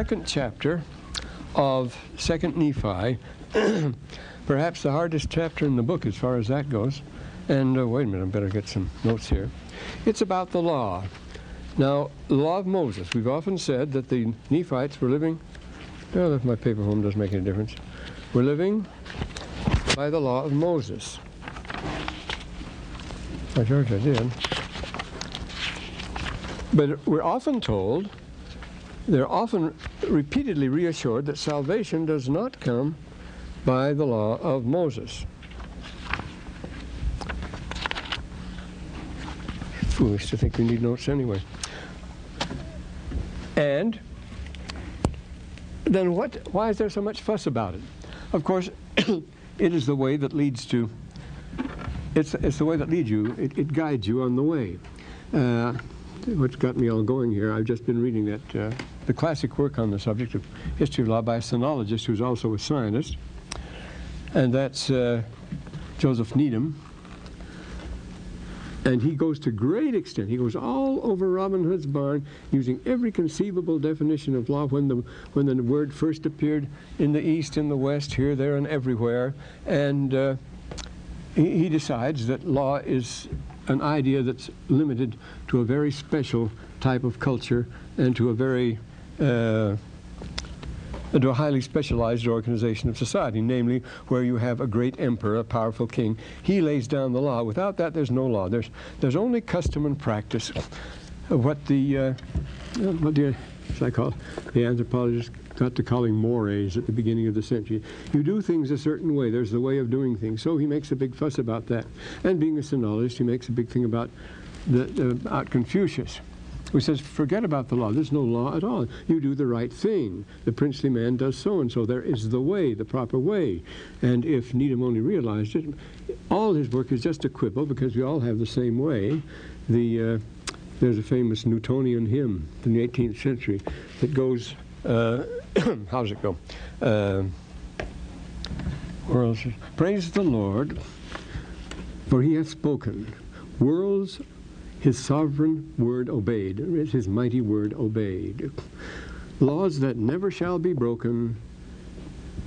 second chapter of Second Nephi, perhaps the hardest chapter in the book as far as that goes. And uh, wait a minute, I better get some notes here. It's about the law. Now, the law of Moses. We've often said that the Nephites were living. Oh, if my paper home doesn't make any difference. We're living by the law of Moses. By George, I did. But we're often told they're often repeatedly reassured that salvation does not come by the law of Moses. Foolish to think we need notes anyway. And then what, why is there so much fuss about it? Of course, it is the way that leads to, it's, it's the way that leads you, it, it guides you on the way. Uh, what's got me all going here, I've just been reading that uh, the classic work on the subject of history of law by a sinologist who's also a scientist, and that's uh, Joseph Needham. And he goes to great extent. He goes all over Robin Hood's barn, using every conceivable definition of law when the when the word first appeared in the East, in the West, here, there, and everywhere. And uh, he, he decides that law is an idea that's limited to a very special type of culture and to a very uh, to a highly specialized organization of society, namely where you have a great emperor, a powerful king. He lays down the law. Without that, there's no law. There's there's only custom and practice. What the uh, what the Call the anthropologists got to calling mores at the beginning of the century. You do things a certain way. There's the way of doing things. So he makes a big fuss about that. And being a sinologist, he makes a big thing about the, the about Confucius who says, forget about the law. There's no law at all. You do the right thing. The princely man does so and so. There is the way, the proper way. And if Needham only realized it, all his work is just a quibble because we all have the same way. The uh, there's a famous Newtonian hymn from the 18th century that goes, uh, how does it go? Uh, worlds, praise the Lord, for he hath spoken. Worlds his sovereign word obeyed, his mighty word obeyed. Laws that never shall be broken,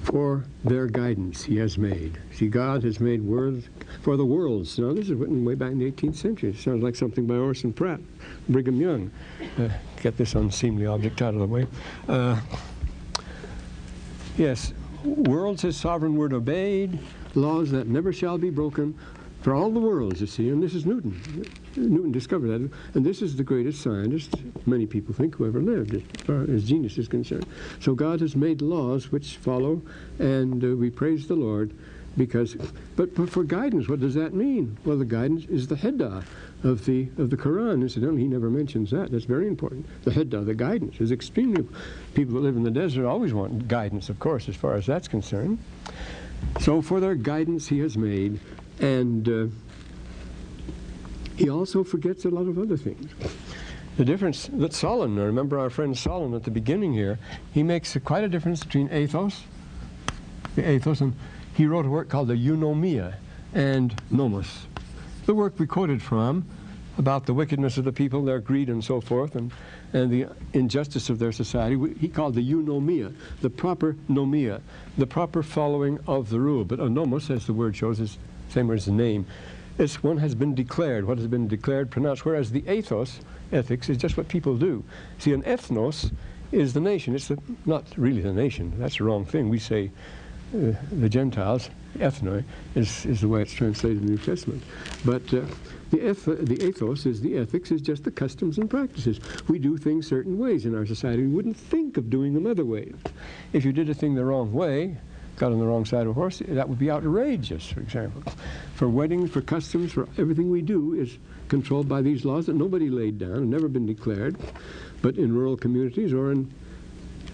for their guidance he has made. See, God has made words for the worlds. Now, this is written way back in the 18th century. Sounds like something by Orson Pratt, Brigham Young. Uh, get this unseemly object out of the way. Uh, yes, worlds his sovereign word obeyed, laws that never shall be broken, for all the worlds, you see, and this is Newton. Newton discovered that, and this is the greatest scientist, many people think, who ever lived, as far as genius is concerned. So God has made laws which follow, and uh, we praise the Lord because, but, but for guidance, what does that mean? Well, the guidance is the Heddah of the of the Quran. Incidentally, he never mentions that. That's very important. The Heddah, the guidance, is extremely. People that live in the desert always want guidance, of course, as far as that's concerned. So for their guidance, he has made, and. Uh, he also forgets a lot of other things. The difference that Solon, remember our friend Solon at the beginning here, he makes a, quite a difference between ethos, the ethos, and he wrote a work called the Eunomia and Nomos. The work we quoted from about the wickedness of the people, their greed and so forth, and, and the injustice of their society, he called the eunomia, the proper nomia, the proper following of the rule. But a nomos, as the word shows, is same word as the name. It's one has been declared, what has been declared, pronounced, whereas the ethos, ethics, is just what people do. See, an ethnos is the nation. It's the, not really the nation. That's the wrong thing. We say uh, the Gentiles, ethnoi, is, is the way it's translated in the New Testament. But uh, the, eth the ethos is the ethics, is just the customs and practices. We do things certain ways in our society. We wouldn't think of doing them other ways. If you did a thing the wrong way, got on the wrong side of a horse, that would be outrageous, for example. For weddings, for customs, for everything we do is controlled by these laws that nobody laid down and never been declared, but in rural communities or in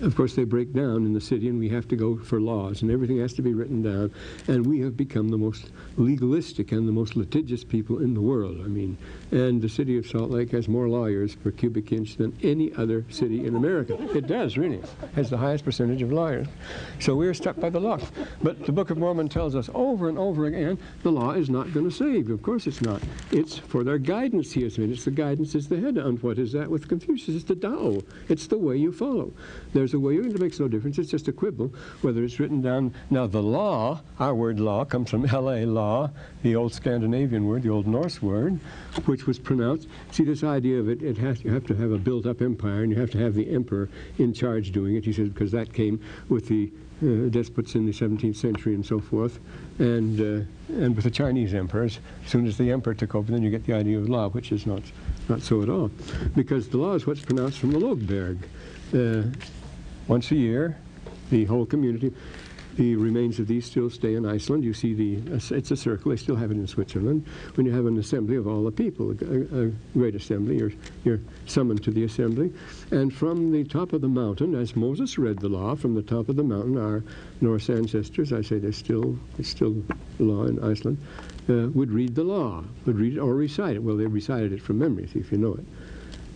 of course, they break down in the city, and we have to go for laws, and everything has to be written down. And we have become the most legalistic and the most litigious people in the world. I mean, and the city of Salt Lake has more lawyers per cubic inch than any other city in America. It does, really. Has the highest percentage of lawyers. So we're stuck by the law. But the Book of Mormon tells us over and over again the law is not going to save. Of course it's not. It's for their guidance, he has made. It's the guidance is the head. And what is that with Confucius? It's the Tao. It's the way you follow. There's a way, it makes no difference. It's just a quibble, whether it's written down. Now, the law, our word law, comes from L.A. law, the old Scandinavian word, the old Norse word, which was pronounced. See, this idea of it, it has, you have to have a built up empire, and you have to have the emperor in charge doing it. He says, because that came with the uh, despots in the 17th century and so forth, and uh, and with the Chinese emperors. As soon as the emperor took over, then you get the idea of law, which is not not so at all, because the law is what's pronounced from the Logberg. Uh, once a year, the whole community, the remains of these still stay in Iceland. You see the, it's a circle, they still have it in Switzerland. When you have an assembly of all the people, a, a great assembly, you're, you're summoned to the assembly. And from the top of the mountain, as Moses read the law, from the top of the mountain, our Norse ancestors, I say there's still, it's still law in Iceland, uh, would read the law, would read it or recite it. Well, they recited it from memory, see if you know it.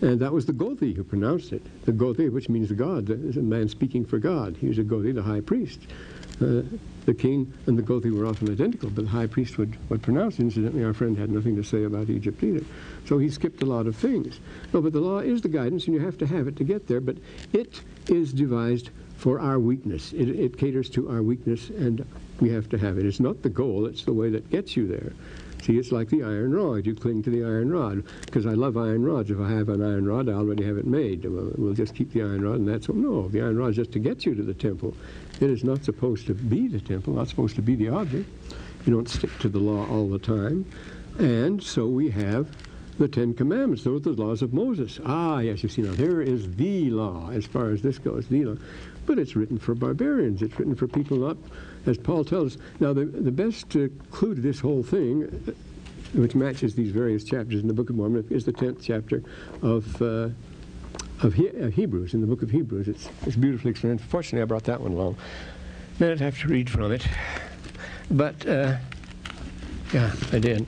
And that was the Gothi who pronounced it. The Gothi, which means God, is a man speaking for God. He was a Gothi, the high priest. Uh, the king and the Gothi were often identical, but the high priest would, would pronounce. Incidentally, our friend had nothing to say about Egypt either. So he skipped a lot of things. No, but the law is the guidance, and you have to have it to get there, but it is devised for our weakness. It, it caters to our weakness, and we have to have it. It's not the goal, it's the way that gets you there. See, it's like the iron rod. You cling to the iron rod. Because I love iron rods. If I have an iron rod, I already have it made. We'll, we'll just keep the iron rod, and that's all. No, the iron rod is just to get you to the temple. It is not supposed to be the temple, not supposed to be the object. You don't stick to the law all the time. And so we have the Ten Commandments. Those are the laws of Moses. Ah, yes, you see, now there is the law as far as this goes, the law. But it's written for barbarians. It's written for people not as Paul tells us. Now, the, the best uh, clue to this whole thing, uh, which matches these various chapters in the Book of Mormon, is the 10th chapter of, uh, of he uh, Hebrews, in the book of Hebrews. It's, it's beautifully explained. Fortunately, I brought that one along. Then I'd have to read from it. But, uh, yeah, I did.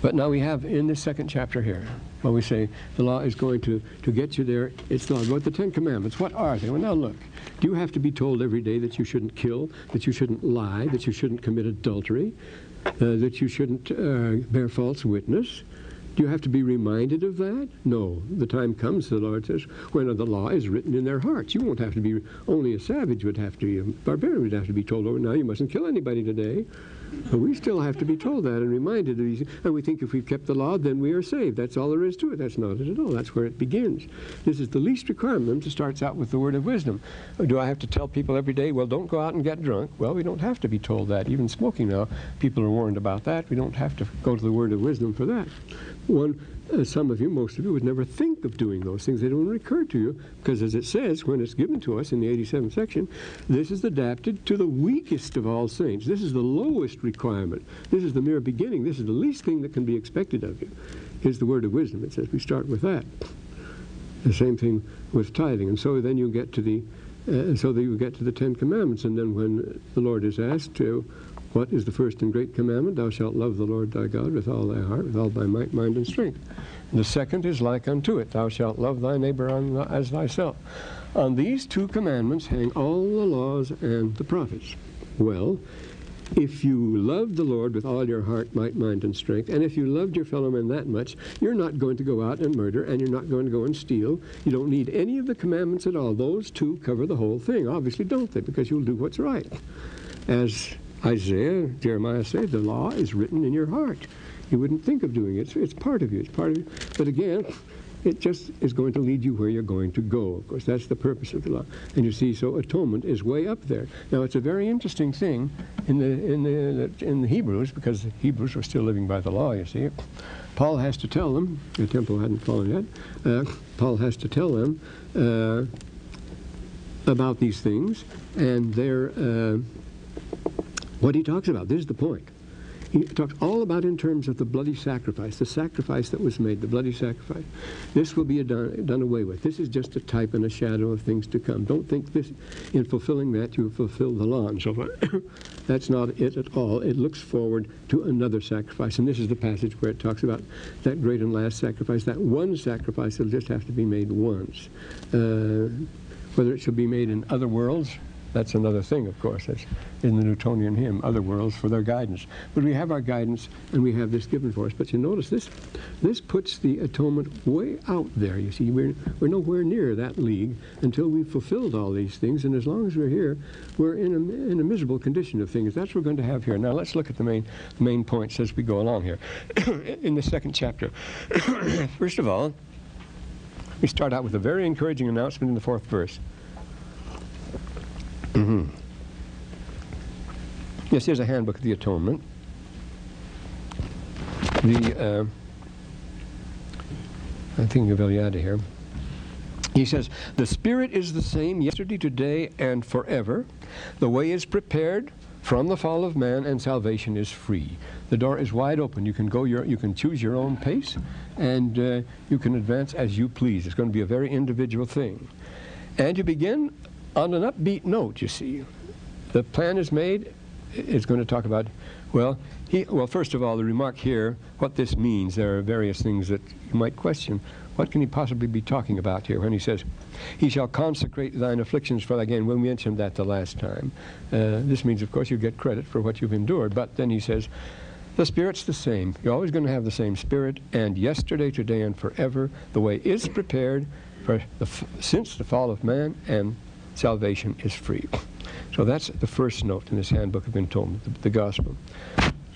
But now we have in this second chapter here, when we say the law is going to, to get you there, it's law. What the Ten Commandments, what are they? Well, now look. Do you have to be told every day that you shouldn't kill, that you shouldn't lie, that you shouldn't commit adultery, uh, that you shouldn't uh, bear false witness? Do you have to be reminded of that? No. The time comes, the Lord says, when the law is written in their hearts. You won't have to be, only a savage would have to be, a barbarian would have to be told, oh, now you mustn't kill anybody today. But we still have to be told that and reminded of these. And we think if we've kept the law, then we are saved. That's all there is to it. That's not it at all. That's where it begins. This is the least requirement. It starts out with the word of wisdom. Oh, do I have to tell people every day, well, don't go out and get drunk? Well, we don't have to be told that. Even smoking now, people are warned about that. We don't have to go to the word of wisdom for that. One uh, some of you, most of you, would never think of doing those things. They don't occur to you because, as it says when it's given to us in the 87th section, this is adapted to the weakest of all saints. This is the lowest requirement. This is the mere beginning. This is the least thing that can be expected of you. Is the word of wisdom. It says we start with that. The same thing with tithing, and so then you get to the, uh, so that you get to the Ten Commandments, and then when the Lord is asked to what is the first and great commandment? Thou shalt love the Lord thy God with all thy heart, with all thy might, mind, and strength. The second is like unto it. Thou shalt love thy neighbor as thyself. On these two commandments hang all the laws and the prophets. Well, if you love the Lord with all your heart, might, mind, and strength, and if you loved your fellow man that much, you're not going to go out and murder, and you're not going to go and steal. You don't need any of the commandments at all. Those two cover the whole thing. Obviously, don't they? Because you'll do what's right. As Isaiah, Jeremiah say, the law is written in your heart. You wouldn't think of doing it. It's part of you. It's part of you. But again, it just is going to lead you where you're going to go. Of course, that's the purpose of the law. And you see, so atonement is way up there. Now, it's a very interesting thing in the in the in the Hebrews because the Hebrews were still living by the law. You see, Paul has to tell them the temple hadn't fallen yet. Uh, Paul has to tell them uh, about these things, and they're. Uh, what he talks about. This is the point. He talks all about in terms of the bloody sacrifice, the sacrifice that was made, the bloody sacrifice. This will be done, done away with. This is just a type and a shadow of things to come. Don't think this, in fulfilling that, you fulfill the law and so forth. That's not it at all. It looks forward to another sacrifice. And this is the passage where it talks about that great and last sacrifice, that one sacrifice that'll just have to be made once. Uh, whether it shall be made in other worlds that's another thing, of course. That's in the Newtonian hymn, other worlds for their guidance. But we have our guidance, and we have this given for us. But you notice this, this puts the atonement way out there. You see, we're, we're nowhere near that league until we've fulfilled all these things. And as long as we're here, we're in a, in a miserable condition of things. That's what we're going to have here. Now let's look at the main, main points as we go along here. in the second chapter, first of all, we start out with a very encouraging announcement in the fourth verse. Mm-hmm. Yes, here's a handbook of the atonement. The uh, I'm thinking of Eliade here. He says, The Spirit is the same yesterday, today, and forever. The way is prepared from the fall of man, and salvation is free. The door is wide open. You can go your, you can choose your own pace, and uh, you can advance as you please. It's going to be a very individual thing. And you begin on an upbeat note, you see. The plan is made. It's going to talk about, well, he, well, first of all, the remark here, what this means, there are various things that you might question. What can he possibly be talking about here when he says, He shall consecrate thine afflictions for again, when we mentioned that the last time. Uh, this means, of course, you get credit for what you've endured. But then he says, the Spirit's the same. You're always going to have the same Spirit, and yesterday, today, and forever, the way is prepared for the, since the fall of man and salvation is free. So that's the first note in this handbook of atonement, the, the gospel.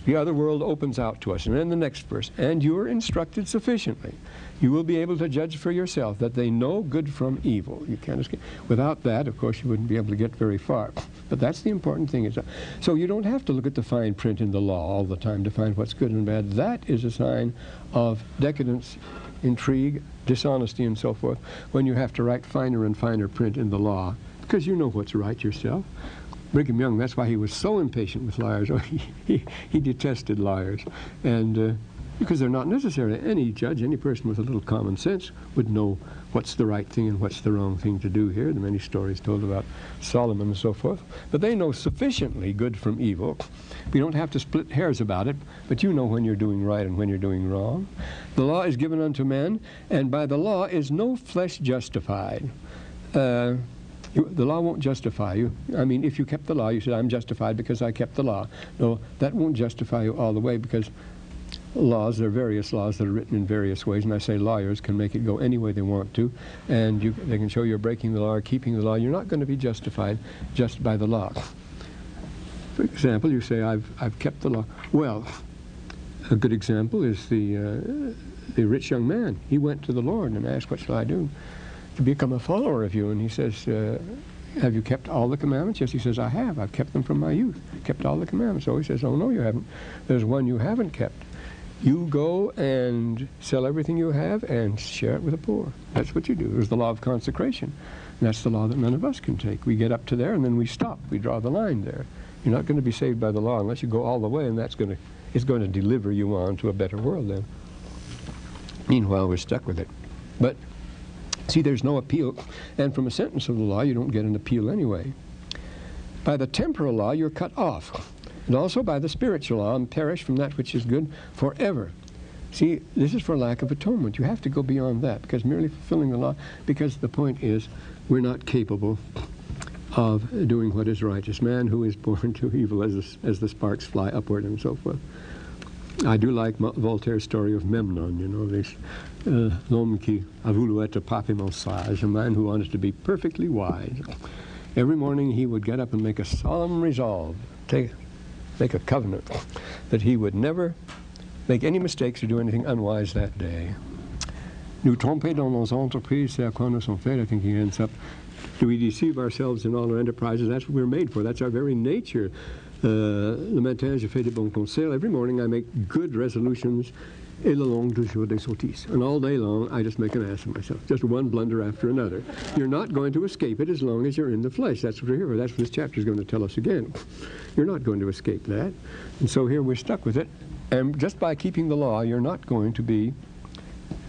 The other world opens out to us. And then the next verse, and you are instructed sufficiently. You will be able to judge for yourself that they know good from evil. You can't escape. Without that, of course, you wouldn't be able to get very far. But that's the important thing. So you don't have to look at the fine print in the law all the time to find what's good and bad. That is a sign of decadence, intrigue, dishonesty, and so forth, when you have to write finer and finer print in the law because you know what's right yourself. Brigham Young, that's why he was so impatient with liars. Oh, he, he, detested liars. And uh, because they're not necessary. Any judge, any person with a little common sense would know what's the right thing and what's the wrong thing to do here. The many stories told about Solomon and so forth. But they know sufficiently good from evil. We don't have to split hairs about it, but you know when you're doing right and when you're doing wrong. The law is given unto men, and by the law is no flesh justified. Uh, you, the law won't justify you. I mean, if you kept the law, you said, I'm justified because I kept the law. No, that won't justify you all the way because laws, there are various laws that are written in various ways, and I say lawyers can make it go any way they want to, and you, they can show you're breaking the law or keeping the law. You're not going to be justified just by the law. For example, you say, I've, I've kept the law. Well, a good example is the, uh, the rich young man. He went to the Lord and asked, What shall I do? To become a follower of you. And he says, uh, have you kept all the commandments? Yes, he says, I have. I've kept them from my youth. Kept all the commandments. So he says, oh, no, you haven't. There's one you haven't kept. You go and sell everything you have and share it with the poor. That's what you do. There's the law of consecration. And that's the law that none of us can take. We get up to there and then we stop. We draw the line there. You're not going to be saved by the law unless you go all the way, and that's going to, it's going to deliver you on to a better world then. Meanwhile, we're stuck with it. But See, there's no appeal. And from a sentence of the law, you don't get an appeal anyway. By the temporal law, you're cut off. And also by the spiritual law, and perish from that which is good forever. See, this is for lack of atonement. You have to go beyond that because merely fulfilling the law, because the point is we're not capable of doing what is righteous. Man who is born to evil as the, as the sparks fly upward and so forth. I do like Voltaire's story of Memnon, you know, this uh, l'homme qui a voulu être parfaitement sage, a man who wanted to be perfectly wise. Every morning he would get up and make a solemn resolve, take, make a covenant, that he would never make any mistakes or do anything unwise that day. Nous tromper dans nos entreprises, c'est à quoi nous sommes faits, I think he ends up. Do we deceive ourselves in all our enterprises? That's what we're made for. That's our very nature. Uh, le matin, je fais des bons conseils. Every morning I make good resolutions et le long du des sottises. And all day long, I just make an ass of myself, just one blunder after another. You're not going to escape it as long as you're in the flesh. That's what we're here for. That's what this chapter is going to tell us again. You're not going to escape that. And so here we're stuck with it. And just by keeping the law, you're not going to be,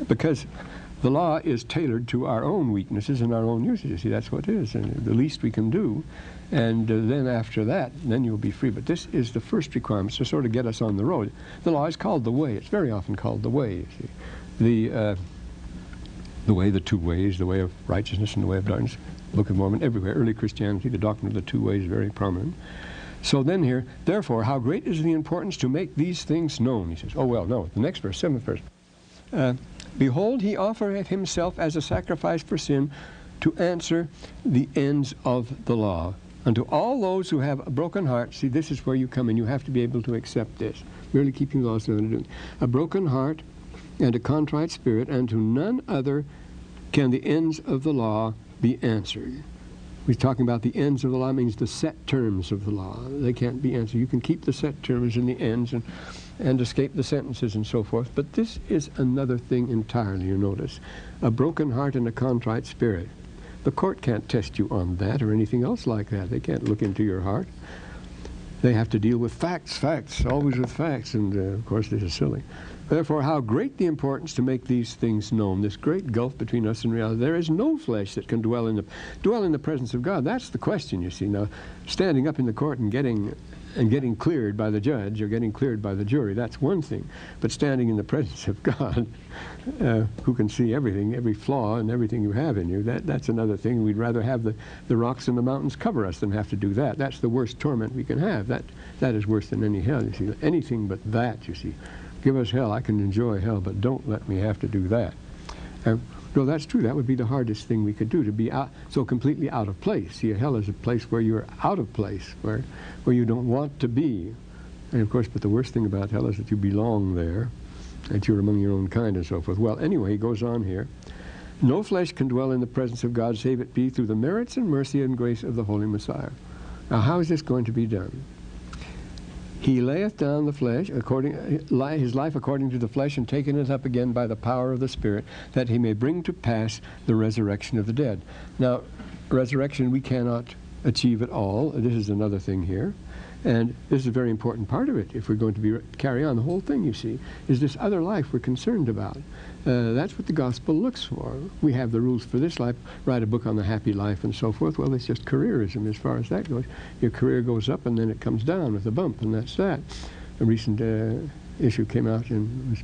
because the law is tailored to our own weaknesses and our own usages. See, that's what it is, and the least we can do. And uh, then after that, then you'll be free. But this is the first requirement to sort of get us on the road. The law is called the way. It's very often called the way. The uh, the way, the two ways, the way of righteousness and the way of darkness. Book of Mormon, everywhere. Early Christianity, the doctrine of the two ways is very prominent. So then here, therefore, how great is the importance to make these things known? He says, oh, well, no. The next verse, seventh verse. Uh, Behold, he offereth himself as a sacrifice for sin to answer the ends of the law. Unto all those who have a broken heart, see, this is where you come in. You have to be able to accept this. Merely keeping the laws, a broken heart and a contrite spirit, and to none other can the ends of the law be answered. We're talking about the ends of the law means the set terms of the law. They can't be answered. You can keep the set terms and the ends and, and escape the sentences and so forth. But this is another thing entirely, you notice. A broken heart and a contrite spirit. The court can't test you on that or anything else like that. They can't look into your heart. They have to deal with facts, facts, always with facts, and uh, of course this is silly. Therefore, how great the importance to make these things known, this great gulf between us and reality. There is no flesh that can dwell in the dwell in the presence of God. That's the question, you see. Now, standing up in the court and getting and getting cleared by the judge or getting cleared by the jury, that's one thing. But standing in the presence of God, uh, who can see everything, every flaw and everything you have in you, that, that's another thing. We'd rather have the, the rocks and the mountains cover us than have to do that. That's the worst torment we can have. That, that is worse than any hell, you see. Anything but that, you see. Give us hell. I can enjoy hell, but don't let me have to do that. Uh, no, that's true. That would be the hardest thing we could do, to be out, so completely out of place. See, hell is a place where you're out of place, where, where you don't want to be. And of course, but the worst thing about hell is that you belong there, that you're among your own kind and so forth. Well, anyway, he goes on here. No flesh can dwell in the presence of God save it be through the merits and mercy and grace of the Holy Messiah. Now, how is this going to be done? He layeth down the flesh, according, his life according to the flesh, and taken it up again by the power of the Spirit, that he may bring to pass the resurrection of the dead. Now, resurrection we cannot achieve at all. This is another thing here. And this is a very important part of it if we're going to be carry on. The whole thing, you see, is this other life we're concerned about. Uh, that's what the gospel looks for. We have the rules for this life, write a book on the happy life and so forth. Well, it's just careerism as far as that goes. Your career goes up and then it comes down with a bump, and that's that. A recent uh, issue came out and was,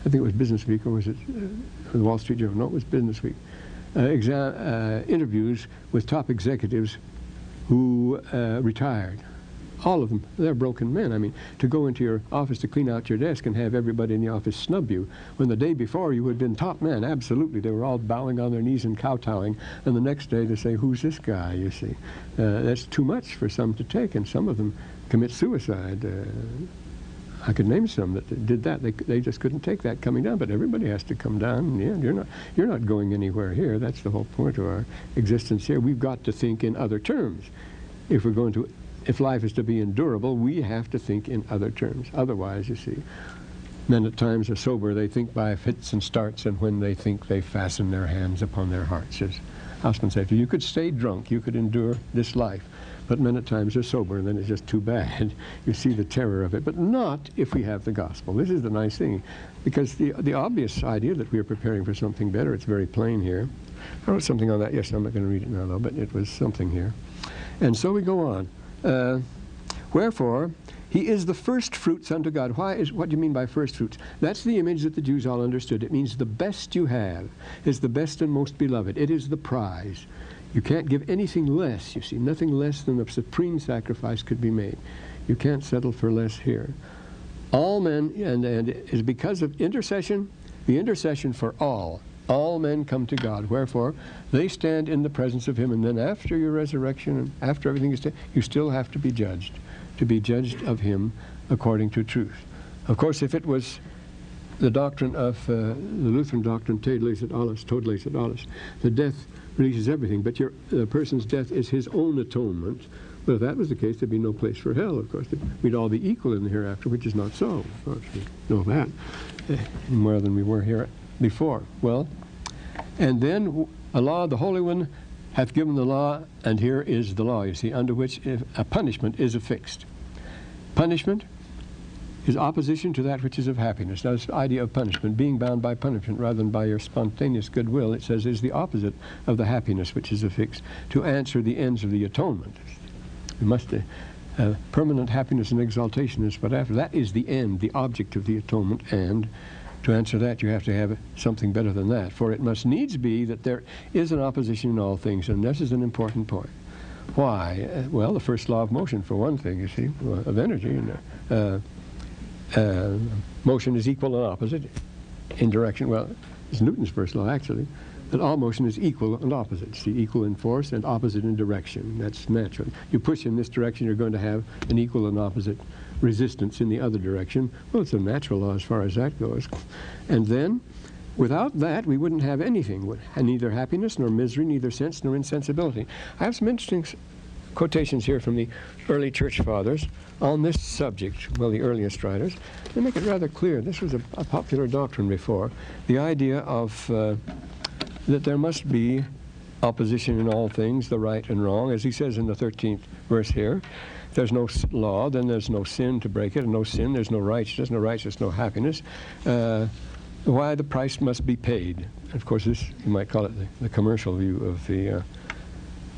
I think it was Business Week, or was it uh, the Wall Street Journal? No, it was Business Week. Uh, uh, interviews with top executives who retired all of them, they're broken men. I mean, to go into your office to clean out your desk and have everybody in the office snub you, when the day before you had been top men, absolutely, they were all bowing on their knees and kowtowing, and the next day they say, who's this guy, you see. Uh, that's too much for some to take, and some of them commit suicide. Uh, I could name some that did that. They, they just couldn't take that coming down, but everybody has to come down. Yeah, you're not, you're not going anywhere here. That's the whole point of our existence here. We've got to think in other terms if we're going to if life is to be endurable, we have to think in other terms. Otherwise, you see, men at times are sober. They think by fits and starts, and when they think, they fasten their hands upon their hearts. As Housman said, you could stay drunk, you could endure this life, but men at times are sober, and then it's just too bad. You see the terror of it, but not if we have the gospel. This is the nice thing, because the, the obvious idea that we are preparing for something better, it's very plain here. I wrote something on that. Yes, I'm not going to read it now, though, but it was something here. And so we go on. Uh, wherefore, he is the first fruits unto God. Why is what do you mean by first fruits? That's the image that the Jews all understood. It means the best you have is the best and most beloved. It is the prize. You can't give anything less, you see. Nothing less than the supreme sacrifice could be made. You can't settle for less here. All men, and, and it is because of intercession, the intercession for all all men come to God. Wherefore, they stand in the presence of Him. And then after your resurrection and after everything is done, you still have to be judged, to be judged of Him according to truth. Of course, if it was the doctrine of uh, the Lutheran doctrine, Tod et alles, Tod et alles, the death releases everything, but your, the person's death is his own atonement But if that was the case, there'd be no place for hell, of course. We'd all be equal in the hereafter, which is not so. Of course, we know that eh, more than we were here before. Well, and then Allah, the Holy One, hath given the law, and here is the law, you see, under which a punishment is affixed. Punishment is opposition to that which is of happiness. Now, this idea of punishment, being bound by punishment rather than by your spontaneous goodwill, it says is the opposite of the happiness which is affixed to answer the ends of the atonement. We must uh, uh, permanent happiness and exaltation is but after that is the end, the object of the atonement, and to answer that you have to have something better than that. For it must needs be that there is an opposition in all things, and this is an important point. Why? Uh, well, the first law of motion, for one thing, you see, of energy. And, uh, uh, motion is equal and opposite in direction. Well, it's Newton's first law, actually, that all motion is equal and opposite. See, equal in force and opposite in direction. That's natural. You push in this direction, you're going to have an equal and opposite resistance in the other direction. Well, it's a natural law as far as that goes. And then, without that, we wouldn't have anything, neither happiness nor misery, neither sense nor insensibility. I have some interesting quotations here from the early church fathers on this subject, well, the earliest writers. They make it rather clear. This was a, a popular doctrine before. The idea of uh, that there must be opposition in all things, the right and wrong, as he says in the 13th verse here. There's no law, then there's no sin to break it, and no sin, there's no righteousness, no righteousness, no happiness. Uh, why the price must be paid. Of course, this you might call it the, the commercial view of the uh,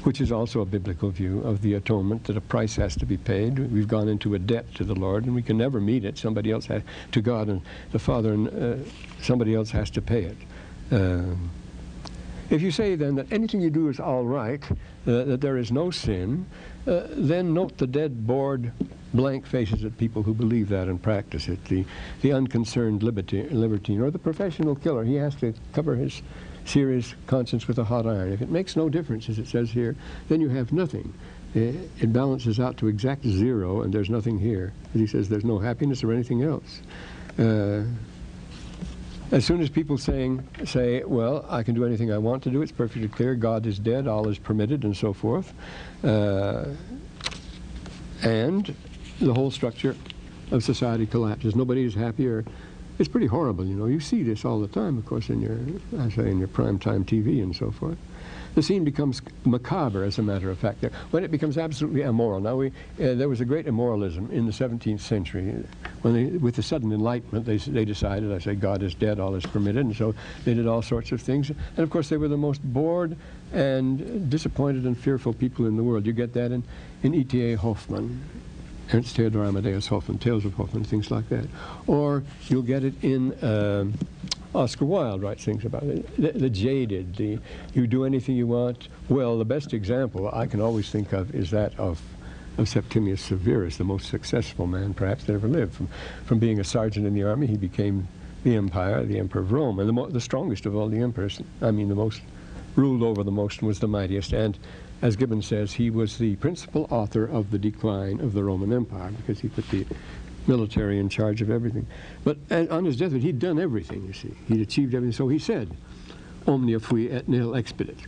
which is also a biblical view of the atonement, that a price has to be paid. We've gone into a debt to the Lord, and we can never meet it. Somebody else has, to God and the Father, and uh, somebody else has to pay it. Um, if you say then that anything you do is all right, uh, that there is no sin, uh, then note the dead, bored, blank faces at people who believe that and practice it. The, the unconcerned libertine or the professional killer, he has to cover his serious conscience with a hot iron. If it makes no difference, as it says here, then you have nothing. It balances out to exact zero, and there's nothing here. As he says, there's no happiness or anything else. Uh, as soon as people saying say, well, I can do anything I want to do, it's perfectly clear, God is dead, all is permitted, and so forth, uh, and the whole structure of society collapses. Nobody is happier it's pretty horrible, you know. You see this all the time, of course, in your, I say, in your prime time TV and so forth. The scene becomes macabre, as a matter of fact, there, when it becomes absolutely immoral. Now, we, uh, there was a great immoralism in the 17th century. When they, with the sudden enlightenment, they, they decided, I say, God is dead, all is permitted, and so they did all sorts of things. And of course, they were the most bored and disappointed and fearful people in the world. You get that in, in E.T.A. Hoffmann. Ernst Theodor Amadeus Hoffmann, Tales of Hoffmann, things like that. Or you'll get it in um, Oscar Wilde writes things about it. The, the, jaded, the you do anything you want. Well, the best example I can always think of is that of of Septimius Severus, the most successful man perhaps that ever lived. From, from being a sergeant in the army, he became the empire, the emperor of Rome, and the, the strongest of all the emperors. I mean, the most ruled over the most and was the mightiest. And as Gibbon says, he was the principal author of the decline of the Roman Empire because he put the military in charge of everything. But uh, on his deathbed, he'd done everything, you see. He'd achieved everything. So he said, Omnia fui et nil expedit.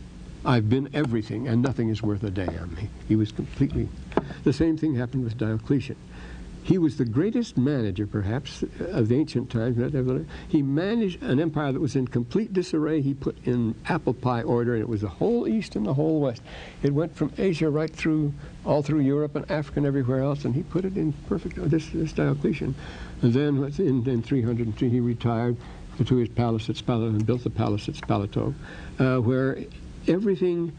I've been everything, and nothing is worth a damn. He, he was completely. The same thing happened with Diocletian. He was the greatest manager, perhaps, of the ancient times. He managed an empire that was in complete disarray. He put in apple pie order, and it was the whole East and the whole West. It went from Asia right through, all through Europe and Africa and everywhere else, and he put it in perfect, this, this Diocletian. And then in, in 303, he retired to his palace at Spalato and built the palace at Spalato, uh, where everything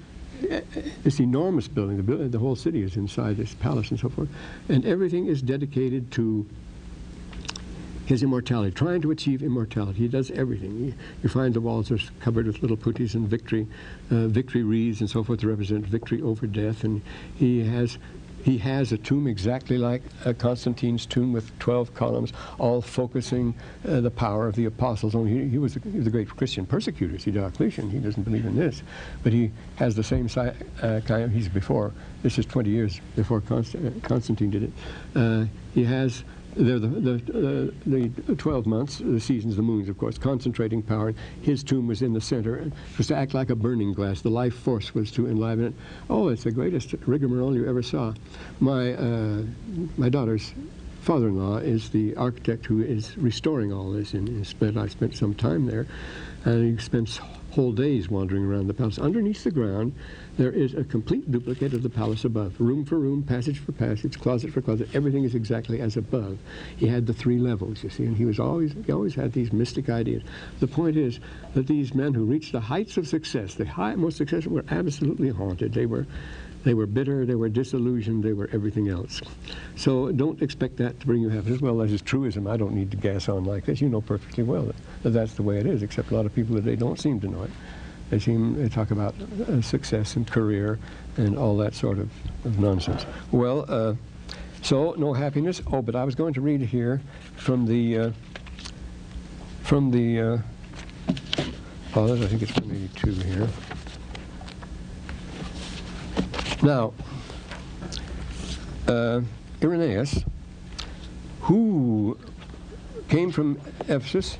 this enormous building. The, building, the whole city is inside this palace and so forth, and everything is dedicated to his immortality, trying to achieve immortality. He does everything. He, you find the walls are covered with little puttys and victory, uh, victory wreaths and so forth to represent victory over death. And he has he has a tomb exactly like uh, Constantine's tomb with 12 columns, all focusing uh, the power of the apostles. Only he, he was the, great Christian persecutor, see Diocletian. He doesn't believe in this. But he has the same si uh, kind of, he's before, this is 20 years before Const uh, Constantine did it. Uh, he has they're the, the, uh, the 12 months, the seasons, the moons, of course, concentrating power. His tomb was in the center. It was to act like a burning glass. The life force was to enliven it. Oh, it's the greatest rigmarole you ever saw. My, uh, my daughter's father-in-law is the architect who is restoring all this. And, and spent, I spent some time there. And he spends whole days wandering around the palace. Underneath the ground, there is a complete duplicate of the palace above. Room for room, passage for passage, closet for closet. Everything is exactly as above. He had the three levels, you see, and he was always he always had these mystic ideas. The point is that these men who reached the heights of success, the high, most successful, were absolutely haunted. They were they were bitter, they were disillusioned, they were everything else. So don't expect that to bring you happiness. Well, that is truism. I don't need to gas on like this. You know perfectly well that, that that's the way it is, except a lot of people today don't seem to know it. They seem they talk about uh, success and career and all that sort of, of nonsense. Well, uh, so no happiness. Oh, but I was going to read here from the uh, from the uh, oh, I think it's 182 here. Now, uh, Irenaeus, who came from Ephesus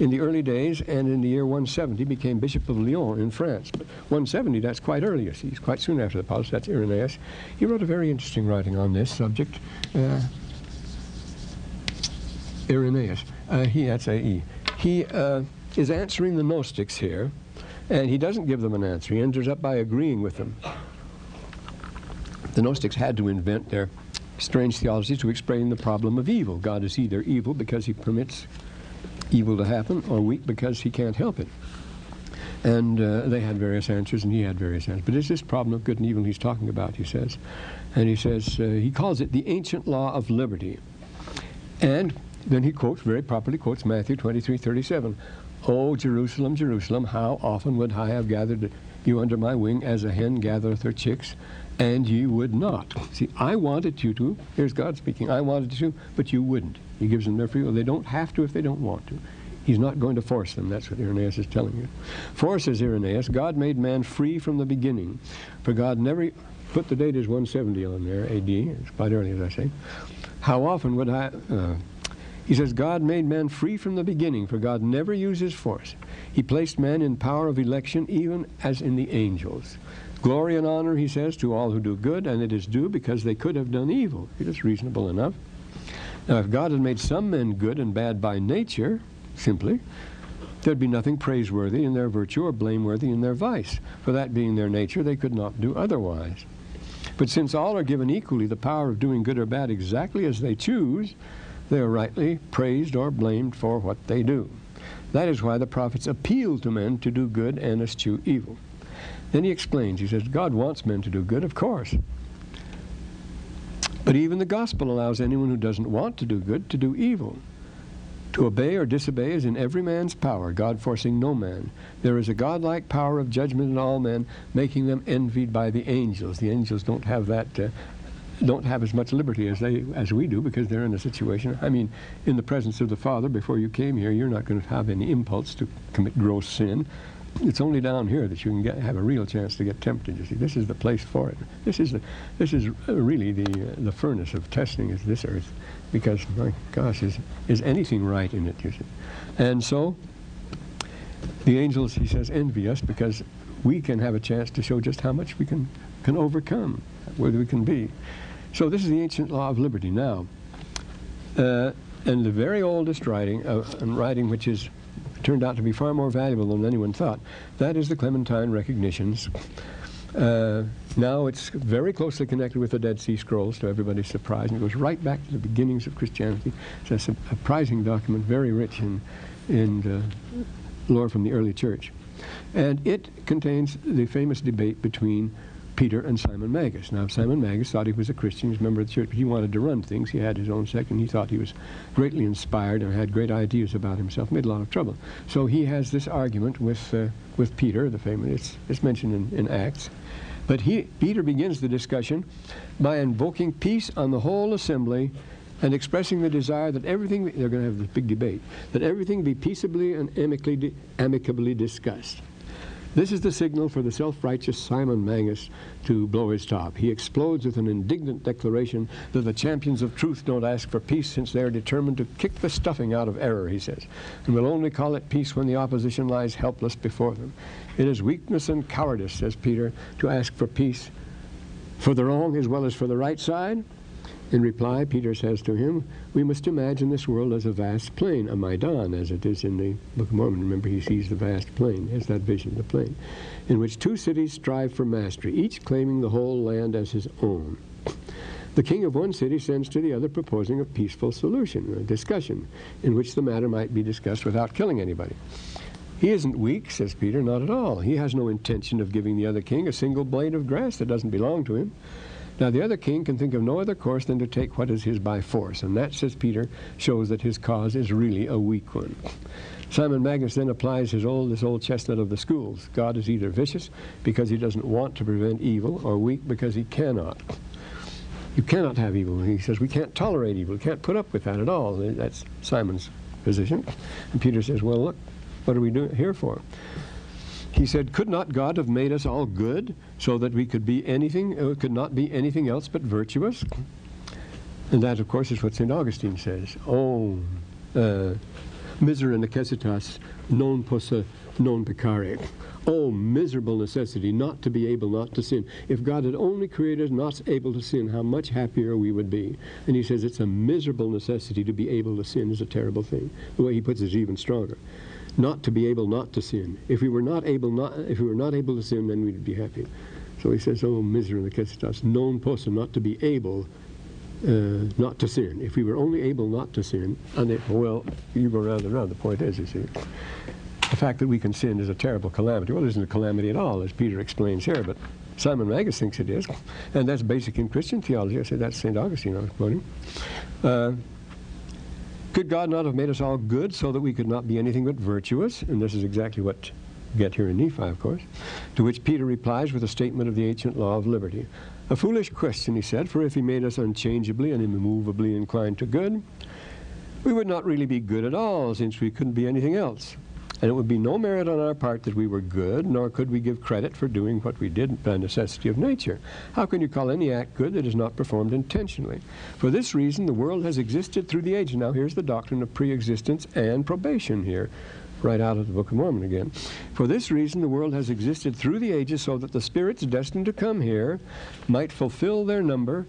in the early days and in the year 170 became Bishop of Lyon in France. But 170, that's quite early, you see, quite soon after the Apostles, that's Irenaeus. He wrote a very interesting writing on this subject. Uh, Irenaeus, uh, he, that's A-E. He uh, is answering the Gnostics here, and he doesn't give them an answer. He ends up by agreeing with them the Gnostics had to invent their strange theology to explain the problem of evil. God is either evil because he permits evil to happen, or weak because he can't help it. And uh, they had various answers, and he had various answers. But it's this problem of good and evil he's talking about, he says. And he says, uh, he calls it the ancient law of liberty. And then he quotes, very properly quotes Matthew 23, 37. Oh, Jerusalem, Jerusalem, how often would I have gathered you under my wing as a hen gathereth her chicks, and ye would not. See, I wanted you to. Here's God speaking. I wanted you to, but you wouldn't. He gives them their free will. They don't have to if they don't want to. He's not going to force them. That's what Irenaeus is telling you. For, says Irenaeus, God made man free from the beginning. For God never put the date as 170 on there, AD. It's quite early, as I say. How often would I... Uh, he says, God made man free from the beginning, for God never uses force. He placed man in power of election, even as in the angels. Glory and honor, he says, to all who do good, and it is due because they could have done evil. It is reasonable enough. Now, if God had made some men good and bad by nature, simply, there'd be nothing praiseworthy in their virtue or blameworthy in their vice. For that being their nature, they could not do otherwise. But since all are given equally the power of doing good or bad exactly as they choose, they are rightly praised or blamed for what they do. That is why the prophets appeal to men to do good and eschew evil. Then he explains, he says, God wants men to do good, of course. But even the gospel allows anyone who doesn't want to do good to do evil. To obey or disobey is in every man's power, God forcing no man. There is a godlike power of judgment in all men, making them envied by the angels. The angels don't have that, uh, don't have as much liberty as they as we do because they're in a situation. I mean, in the presence of the Father, before you came here, you're not going to have any impulse to commit gross sin it's only down here that you can get, have a real chance to get tempted. You see, this is the place for it. This is the, this is really the uh, the furnace of testing is this earth, because my gosh, is is anything right in it? You see, and so the angels, he says, envy us because we can have a chance to show just how much we can can overcome, where we can be. So this is the ancient law of liberty. Now, uh, and the very oldest writing, uh, writing which is turned out to be far more valuable than anyone thought. That is the Clementine recognitions. Uh, now it's very closely connected with the Dead Sea Scrolls, to everybody's surprise, and it goes right back to the beginnings of Christianity. It's a surprising document, very rich in, in uh, lore from the early church. And it contains the famous debate between Peter and Simon Magus. Now, Simon Magus thought he was a Christian, he was a member of the church, but he wanted to run things. He had his own sect, and he thought he was greatly inspired and had great ideas about himself, made a lot of trouble. So he has this argument with, uh, with Peter, the famous, it's, it's mentioned in, in Acts. But he, Peter begins the discussion by invoking peace on the whole assembly and expressing the desire that everything, they're going to have this big debate, that everything be peaceably and amicably, amicably discussed. This is the signal for the self-righteous Simon Magus to blow his top. He explodes with an indignant declaration that the champions of truth don't ask for peace since they are determined to kick the stuffing out of error, he says, and will only call it peace when the opposition lies helpless before them. It is weakness and cowardice, says Peter, to ask for peace for the wrong as well as for the right side. In reply, Peter says to him, We must imagine this world as a vast plain, a Maidan, as it is in the Book of Mormon. Remember, he sees the vast plain. Has that vision of the plain, in which two cities strive for mastery, each claiming the whole land as his own. The king of one city sends to the other proposing a peaceful solution, a discussion, in which the matter might be discussed without killing anybody. He isn't weak, says Peter, not at all. He has no intention of giving the other king a single blade of grass that doesn't belong to him. Now, the other king can think of no other course than to take what is his by force, and that, says Peter, shows that his cause is really a weak one. Simon Magus then applies his old, this old chestnut of the schools. God is either vicious because he doesn't want to prevent evil, or weak because he cannot. You cannot have evil. He says we can't tolerate evil. We can't put up with that at all. That's Simon's position. And Peter says, well, look, what are we doing here for? He said, Could not God have made us all good so that we could be anything, uh, could not be anything else but virtuous? And that, of course, is what St. Augustine says. Oh, uh, misera necessitas non possa non peccare. Oh, miserable necessity not to be able not to sin. If God had only created us not able to sin, how much happier we would be. And he says it's a miserable necessity to be able to sin is a terrible thing. The way he puts it is even stronger not to be able not to sin. If we were not able not, if we were not able to sin, then we'd be happy. So he says, "Oh, misery necessitas non possum," not to be able uh, not to sin. If we were only able not to sin, and it, well, you go round and round. The point is, you see, the fact that we can sin is a terrible calamity. Well, it isn't a calamity at all, as Peter explains here, but Simon Magus thinks it is, and that's basic in Christian theology. I say that's St. Augustine I was quoting. Uh, could God not have made us all good so that we could not be anything but virtuous? And this is exactly what we get here in Nephi, of course. To which Peter replies with a statement of the ancient law of liberty. A foolish question, he said, for if he made us unchangeably and immovably inclined to good, we would not really be good at all, since we couldn't be anything else. And it would be no merit on our part that we were good, nor could we give credit for doing what we did by necessity of nature. How can you call any act good that is not performed intentionally? For this reason, the world has existed through the ages. Now, here's the doctrine of pre-existence and probation here right out of the Book of Mormon again. For this reason, the world has existed through the ages so that the spirits destined to come here might fulfill their number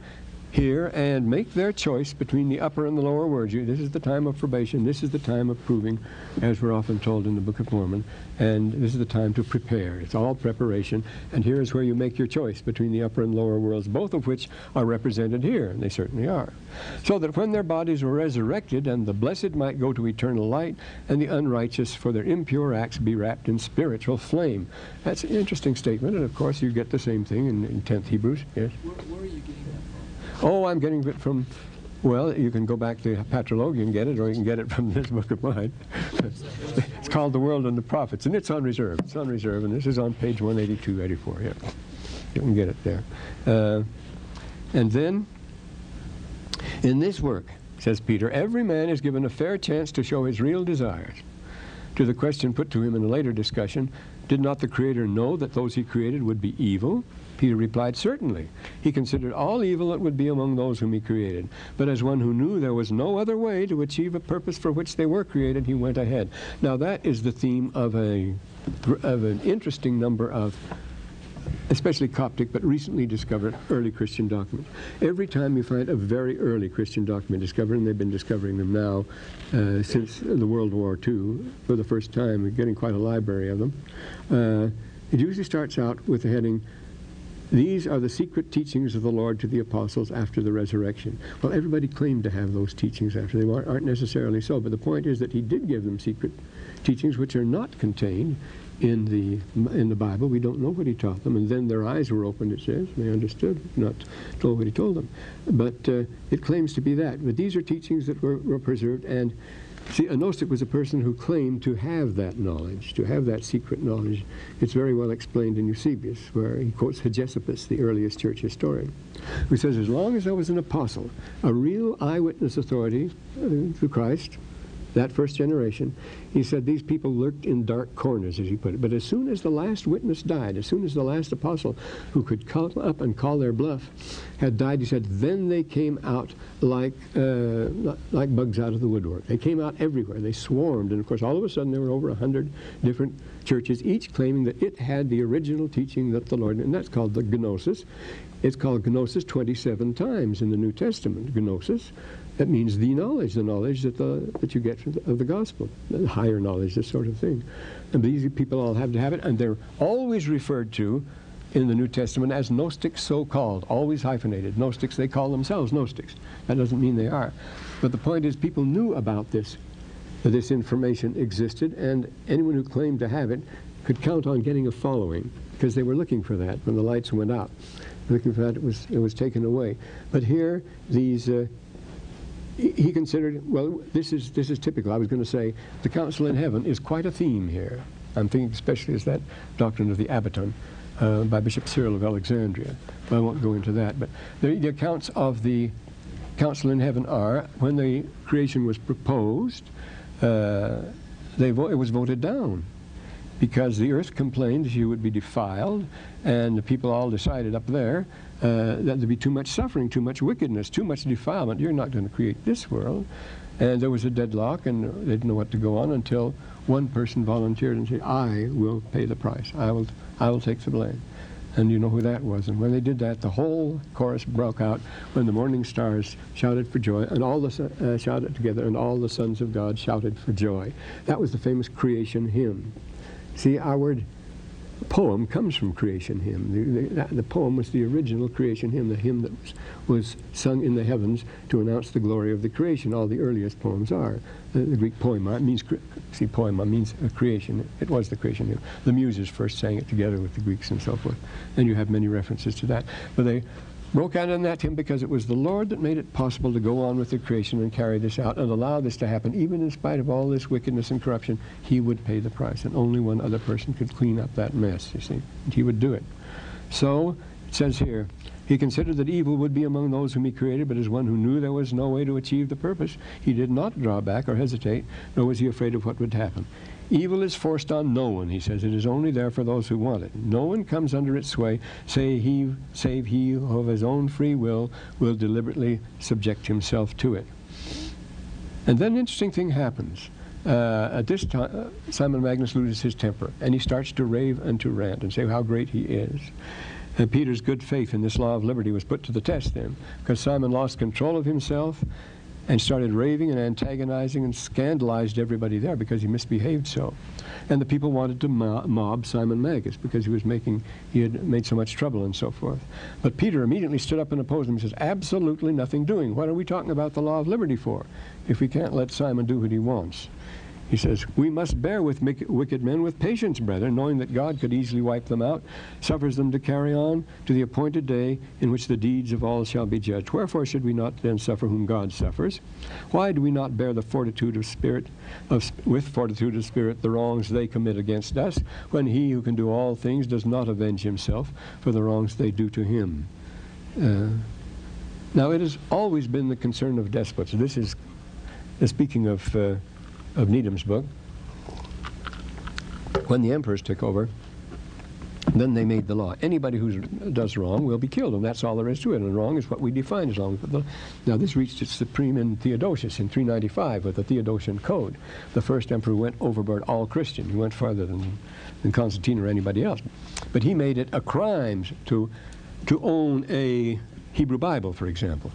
here and make their choice between the upper and the lower words. This is the time of probation. This is the time of proving, as we're often told in the Book of Mormon. And this is the time to prepare. It's all preparation. And here is where you make your choice between the upper and lower worlds, both of which are represented here, and they certainly are. So that when their bodies were resurrected, and the blessed might go to eternal light, and the unrighteous for their impure acts be wrapped in spiritual flame. That's an interesting statement, and of course you get the same thing in, in 10th Hebrews. Yes? Where, where are you getting that Oh, I'm getting it from, well, you can go back to Patrologia and get it, or you can get it from this book of mine. it's called The World and the Prophets, and it's on reserve. It's on reserve, and this is on page 182, 84. Yeah, you can get it there. Uh, and then, in this work, says Peter, every man is given a fair chance to show his real desires. To the question put to him in a later discussion, did not the Creator know that those he created would be evil? Peter replied, Certainly. He considered all evil that would be among those whom he created. But as one who knew there was no other way to achieve a purpose for which they were created, he went ahead. Now, that is the theme of, a, of an interesting number of especially Coptic, but recently discovered early Christian documents. Every time you find a very early Christian document discovered, and they've been discovering them now uh, since the World War II for the first time, we're getting quite a library of them, uh, it usually starts out with the heading, these are the secret teachings of the Lord to the apostles after the resurrection. Well, everybody claimed to have those teachings after. They aren't necessarily so, but the point is that he did give them secret teachings which are not contained in the in the Bible. We don't know what he taught them, and then their eyes were opened. It says they understood, not told what he told them. But uh, it claims to be that. But these are teachings that were, were preserved, and See, a Gnostic was a person who claimed to have that knowledge, to have that secret knowledge. It's very well explained in Eusebius, where he quotes Hegesippus, the earliest church historian, who says, as long as I was an apostle, a real eyewitness authority uh, to Christ, that first generation, he said these people lurked in dark corners, as he put it. But as soon as the last witness died, as soon as the last apostle who could come up and call their bluff had died, he said, then they came out like, uh, like bugs out of the woodwork. They came out everywhere. They swarmed. And of course, all of a sudden, there were over a 100 different churches, each claiming that it had the original teaching that the Lord, and that's called the Gnosis. It's called Gnosis 27 times in the New Testament. Gnosis. That means the knowledge, the knowledge that, the, that you get of the gospel, the higher knowledge, this sort of thing. And these people all have to have it, and they're always referred to in the New Testament as Gnostics, so called, always hyphenated. Gnostics, they call themselves Gnostics. That doesn't mean they are. But the point is, people knew about this, that this information existed, and anyone who claimed to have it could count on getting a following because they were looking for that when the lights went out. Looking for that, it was, it was taken away. But here, these. Uh, he considered, well, this is, this is typical. I was going to say the council in heaven is quite a theme here. I'm thinking especially as that doctrine of the Abbaton uh, by Bishop Cyril of Alexandria. But I won't go into that. But the, the accounts of the council in heaven are when the creation was proposed, uh, they it was voted down because the earth complained she would be defiled, and the people all decided up there uh, that there'd be too much suffering, too much wickedness, too much defilement. You're not going to create this world. And there was a deadlock, and they didn't know what to go on until one person volunteered and said, I will pay the price. I will, I will take the blame. And you know who that was. And when they did that, the whole chorus broke out when the morning stars shouted for joy, and all the uh, shouted together, and all the sons of God shouted for joy. That was the famous creation hymn. See, our word poem comes from creation hymn. The, the, the, poem was the original creation hymn, the hymn that was, was sung in the heavens to announce the glory of the creation. All the earliest poems are. The, the Greek poema means, see, poema means creation. It was the creation hymn. The Muses first sang it together with the Greeks and so forth. And you have many references to that. But they broke out in that hymn because it was the Lord that made it possible to go on with the creation and carry this out and allow this to happen. Even in spite of all this wickedness and corruption, he would pay the price. And only one other person could clean up that mess, you see. And he would do it. So, it says here, he considered that evil would be among those whom he created, but as one who knew there was no way to achieve the purpose, he did not draw back or hesitate, nor was he afraid of what would happen. Evil is forced on no one, he says. It is only there for those who want it. No one comes under its sway, say he, save he who of his own free will will deliberately subject himself to it. And then an interesting thing happens. Uh, at this time, uh, Simon Magus loses his temper, and he starts to rave and to rant and say how great he is. And Peter's good faith in this law of liberty was put to the test then, because Simon lost control of himself and started raving and antagonizing and scandalized everybody there because he misbehaved so. And the people wanted to mob Simon Magus because he was making, he had made so much trouble and so forth. But Peter immediately stood up and opposed him. He says, absolutely nothing doing. What are we talking about the law of liberty for if we can't let Simon do what he wants? He says, We must bear with wicked men with patience, brethren, knowing that God could easily wipe them out, suffers them to carry on to the appointed day in which the deeds of all shall be judged. Wherefore should we not then suffer whom God suffers? Why do we not bear the fortitude of spirit, of, with fortitude of spirit, the wrongs they commit against us, when he who can do all things does not avenge himself for the wrongs they do to him? Uh, now, it has always been the concern of despots. This is, uh, speaking of. Uh, of Needham's book, when the emperors took over, then they made the law. Anybody who does wrong will be killed, and that's all there is to it. And wrong is what we define as wrong. Now, this reached its supreme in Theodosius in 395 with the Theodosian Code. The first emperor went overboard all Christian. He went farther than, than Constantine or anybody else. But he made it a crime to, to own a Hebrew Bible, for example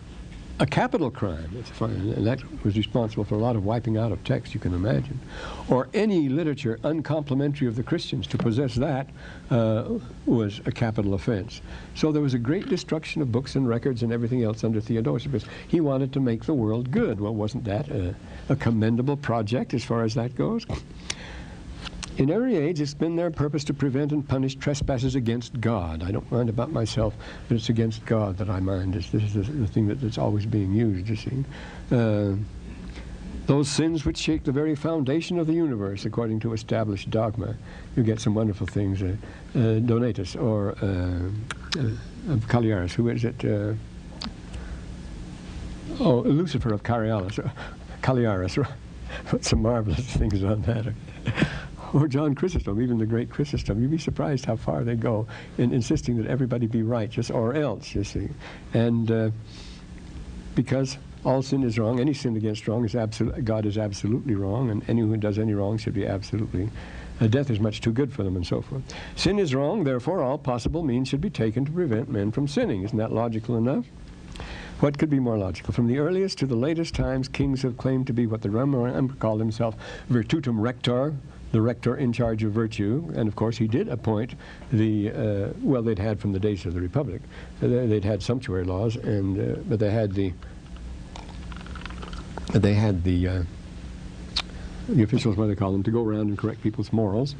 a capital crime, and that was responsible for a lot of wiping out of text you can imagine, or any literature uncomplimentary of the Christians, to possess that uh, was a capital offense. So there was a great destruction of books and records and everything else under Theodosius he wanted to make the world good. Well, wasn't that a, a commendable project as far as that goes? In every age, it's been their purpose to prevent and punish trespasses against God. I don't mind about myself, but it's against God that I mind. This, this is the, the thing that, that's always being used, you see. Uh, those sins which shake the very foundation of the universe, according to established dogma. You get some wonderful things. Uh, uh, Donatus or uh, uh, of Cagliaris, who is it? Uh, oh, Lucifer of Carialis, Cagliaris. put some marvelous things on that. Or John Chrysostom, even the great Chrysostom. You'd be surprised how far they go in insisting that everybody be righteous or else, you see. And uh, because all sin is wrong, any sin against wrong is absolute, God is absolutely wrong, and anyone who does any wrong should be absolutely uh, death is much too good for them, and so forth. Sin is wrong, therefore, all possible means should be taken to prevent men from sinning. Isn't that logical enough? What could be more logical? From the earliest to the latest times, kings have claimed to be what the Roman Emperor called himself virtutum rector, the rector in charge of virtue. And of course, he did appoint the, uh, well, they'd had from the days of the Republic. Uh, they'd had sumptuary laws, and, uh, but they had the, they had the, uh, the officials, what they call them, to go around and correct people's morals.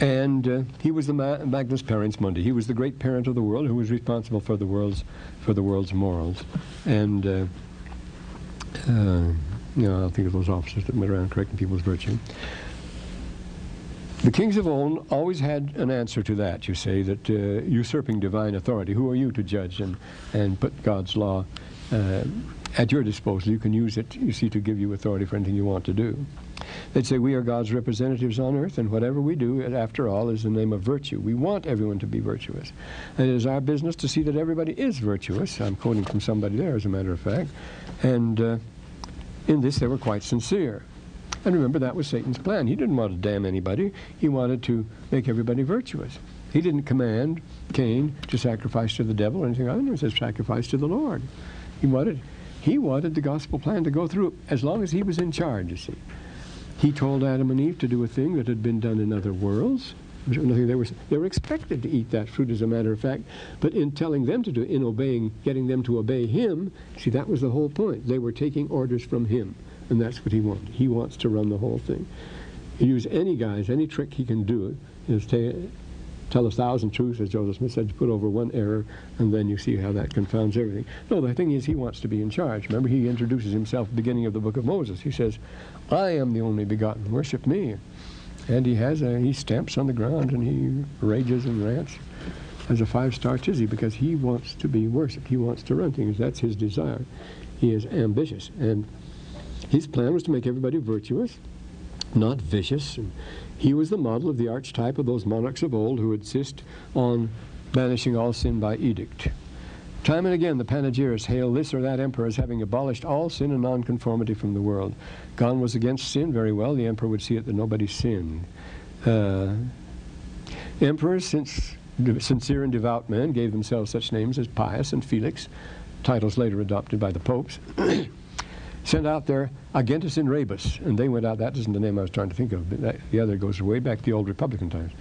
And uh, he was the ma- Magnus Parens Mundi. He was the great parent of the world who was responsible for the world's, for the world's morals. And, uh, you know, I'll think of those officers that went around correcting people's virtue. The kings of old always had an answer to that, you say, that uh, usurping divine authority. Who are you to judge and, and put God's law uh, at your disposal? You can use it, you see, to give you authority for anything you want to do. They'd say, We are God's representatives on earth, and whatever we do, after all, is the name of virtue. We want everyone to be virtuous. And it is our business to see that everybody is virtuous. I'm quoting from somebody there, as a matter of fact. And uh, in this, they were quite sincere. And remember, that was Satan's plan. He didn't want to damn anybody, he wanted to make everybody virtuous. He didn't command Cain to sacrifice to the devil or anything other than says sacrifice to the Lord. He wanted, he wanted the gospel plan to go through as long as he was in charge, you see. He told Adam and Eve to do a thing that had been done in other worlds. They were, they were expected to eat that fruit, as a matter of fact. But in telling them to do in obeying, getting them to obey him, see, that was the whole point. They were taking orders from him. And that's what he wants. He wants to run the whole thing. He use any guise, any trick he can do. Is tell a thousand truths, as Joseph Smith said, to put over one error, and then you see how that confounds everything. No, the thing is, he wants to be in charge. Remember, he introduces himself at the beginning of the book of Moses. He says, I am the only begotten, worship me. And he has a, he stamps on the ground and he rages and rants as a five-star tizzy because he wants to be worshipped. He wants to run things. That's his desire. He is ambitious. And his plan was to make everybody virtuous, not vicious. He was the model of the archetype of those monarchs of old who insist on banishing all sin by edict. Time and again, the panegyrists hail this or that emperor as having abolished all sin and nonconformity from the world. God was against sin, very well. The emperor would see it that nobody sinned. Uh, emperors, since sincere and devout men, gave themselves such names as Pius and Felix, titles later adopted by the popes. sent out their agentes in rebus, and they went out. That isn't the name I was trying to think of. That, the other goes way back to the old Republican times.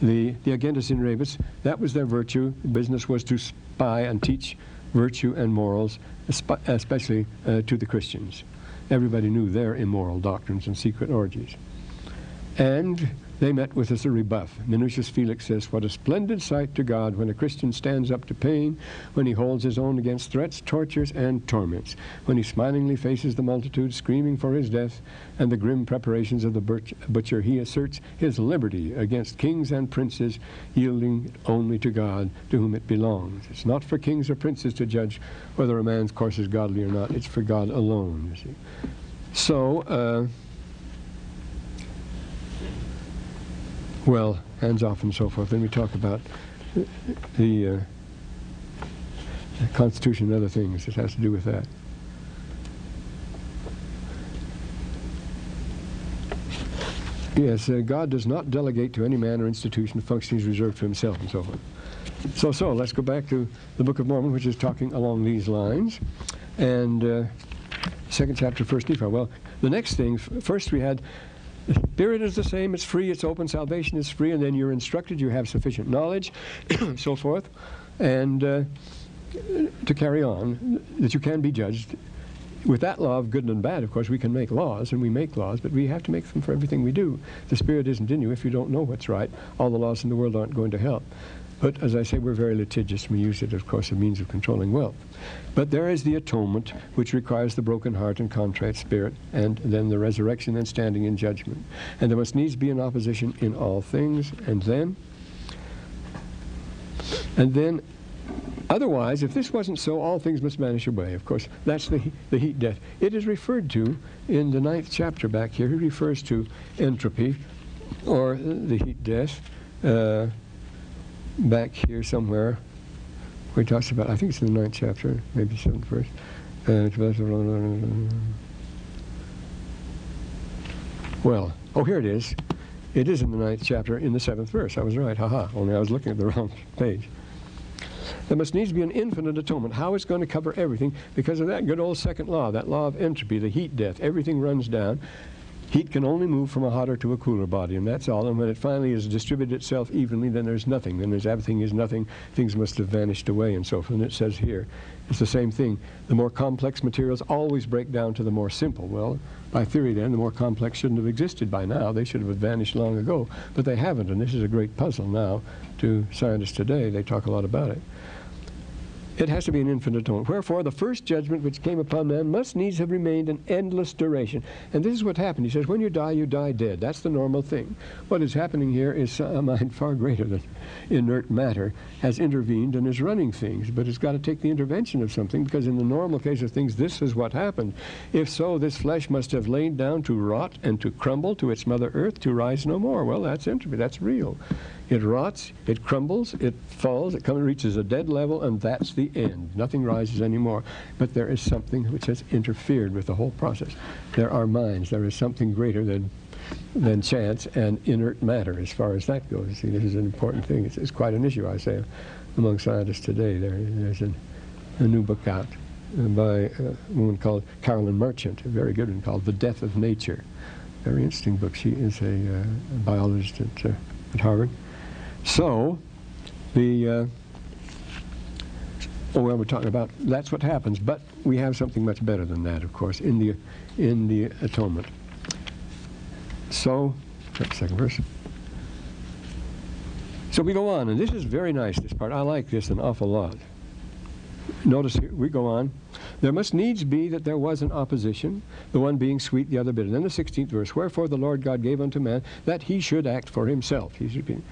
The the agentes in rebus. That was their virtue. Business was to spy and teach virtue and morals, especially uh, to the Christians. Everybody knew their immoral doctrines and secret orgies. And they met with us a rebuff. Minucius Felix says, What a splendid sight to God when a Christian stands up to pain, when he holds his own against threats, tortures, and torments, when he smilingly faces the multitude screaming for his death and the grim preparations of the butcher. He asserts his liberty against kings and princes, yielding only to God, to whom it belongs. It's not for kings or princes to judge whether a man's course is godly or not. It's for God alone, you see. So, uh, well, hands off and so forth. Then we talk about the, uh, Constitution and other things that has to do with that. Yes, uh, God does not delegate to any man or institution functions reserved to himself and so forth. So, so let's go back to the Book of Mormon, which is talking along these lines. And uh, second chapter, first Nephi. Well, the next thing, first we had the Spirit is the same, it's free, it's open, salvation is free, and then you're instructed, you have sufficient knowledge, so forth, and uh, to carry on, that you can be judged. With that law of good and bad, of course, we can make laws, and we make laws, but we have to make them for everything we do. The Spirit isn't in you if you don't know what's right. All the laws in the world aren't going to help. But as I say, we're very litigious. We use it, of course, as a means of controlling wealth. But there is the atonement, which requires the broken heart and contrite spirit, and then the resurrection and standing in judgment. And there must needs be an opposition in all things. And then, and then Otherwise, if this wasn't so, all things must vanish away. Of course, that's the, the heat death. It is referred to in the ninth chapter back here. He refers to entropy or the heat death uh, back here somewhere where he talks about, I think it's in the ninth chapter, maybe seventh verse. Uh, well, oh, here it is. It is in the ninth chapter in the seventh verse. I was right, haha, only I was looking at the wrong page. There must needs be an infinite atonement. How it's going to cover everything because of that good old second law, that law of entropy, the heat death. Everything runs down. Heat can only move from a hotter to a cooler body, and that's all. And when it finally has distributed itself evenly, then there's nothing. Then there's everything is nothing. Things must have vanished away, and so forth. And it says here, it's the same thing. The more complex materials always break down to the more simple. Well, by theory, then, the more complex shouldn't have existed by now. They should have vanished long ago, but they haven't. And this is a great puzzle now to scientists today. They talk a lot about it. It has to be an infinite atonement. Wherefore, the first judgment which came upon man must needs have remained an endless duration. And this is what happened. He says, when you die, you die dead. That's the normal thing. What is happening here is a mind far greater than inert matter has intervened and is running things. But it's got to take the intervention of something because in the normal case of things, this is what happened. If so, this flesh must have lain down to rot and to crumble to its mother earth to rise no more. Well, that's entropy. That's real. It rots, it crumbles, it falls, it comes, and reaches a dead level, and that's the end. Nothing rises anymore. But there is something which has interfered with the whole process. There are minds. There is something greater than than chance and inert matter as far as that goes. See, this is an important thing. It's, it's quite an issue, I say, among scientists today. There, there's an, a new book out by a woman called Carolyn Merchant, a very good one called The Death of Nature. Very interesting book. She is a, uh, biologist at, uh, at Harvard. So, the, uh, oh well, we're talking about, that's what happens, but we have something much better than that, of course, in the, in the atonement. So, second verse. So we go on, and this is very nice, this part. I like this an awful lot. Notice here, we go on. There must needs be that there was an opposition, the one being sweet, the other bitter. And then the 16th verse, Wherefore the Lord God gave unto man that he should act for himself. He's repeating.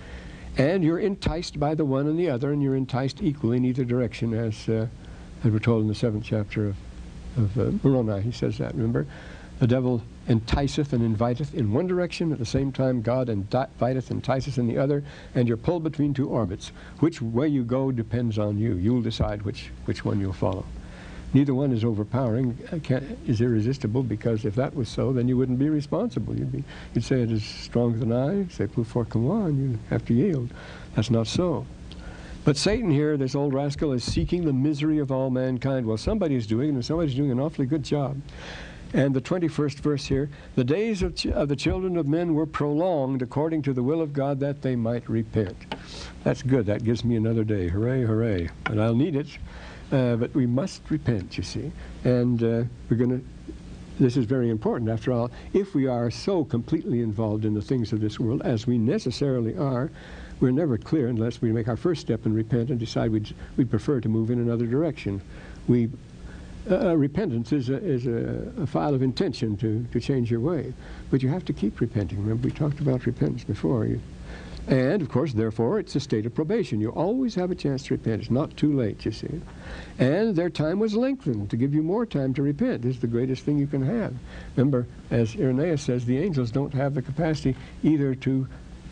And you're enticed by the one and the other, and you're enticed equally in either direction, as, uh, as we're told in the seventh chapter of, of uh, Moroni. He says that, remember? The devil enticeth and inviteth in one direction, at the same time God inviteth and enticeth in the other, and you're pulled between two orbits. Which way you go depends on you. You'll decide which, which one you'll follow. Neither one is overpowering, uh, is irresistible, because if that was so, then you wouldn't be responsible. You'd, be, you'd say it is stronger than I, say, plus four, come on, you have to yield. That's not so. But Satan here, this old rascal, is seeking the misery of all mankind. Well, somebody's doing it, and somebody's doing an awfully good job. And the 21st verse here, the days of, of, the children of men were prolonged according to the will of God that they might repent. That's good. That gives me another day. Hooray, hooray. And I'll need it uh, but we must repent, you see. And uh, we're going to, this is very important. After all, if we are so completely involved in the things of this world, as we necessarily are, we're never clear unless we make our first step and repent and decide we'd, we'd prefer to move in another direction. We, uh, uh repentance is, a, is a, a, file of intention to, to change your way. But you have to keep repenting. Remember, we talked about repentance before. You, and, of course, therefore, it's a state of probation. You always have a chance to repent. It's not too late, you see. And their time was lengthened to give you more time to repent. This is the greatest thing you can have. Remember, as Irenaeus says, the angels don't have the capacity either to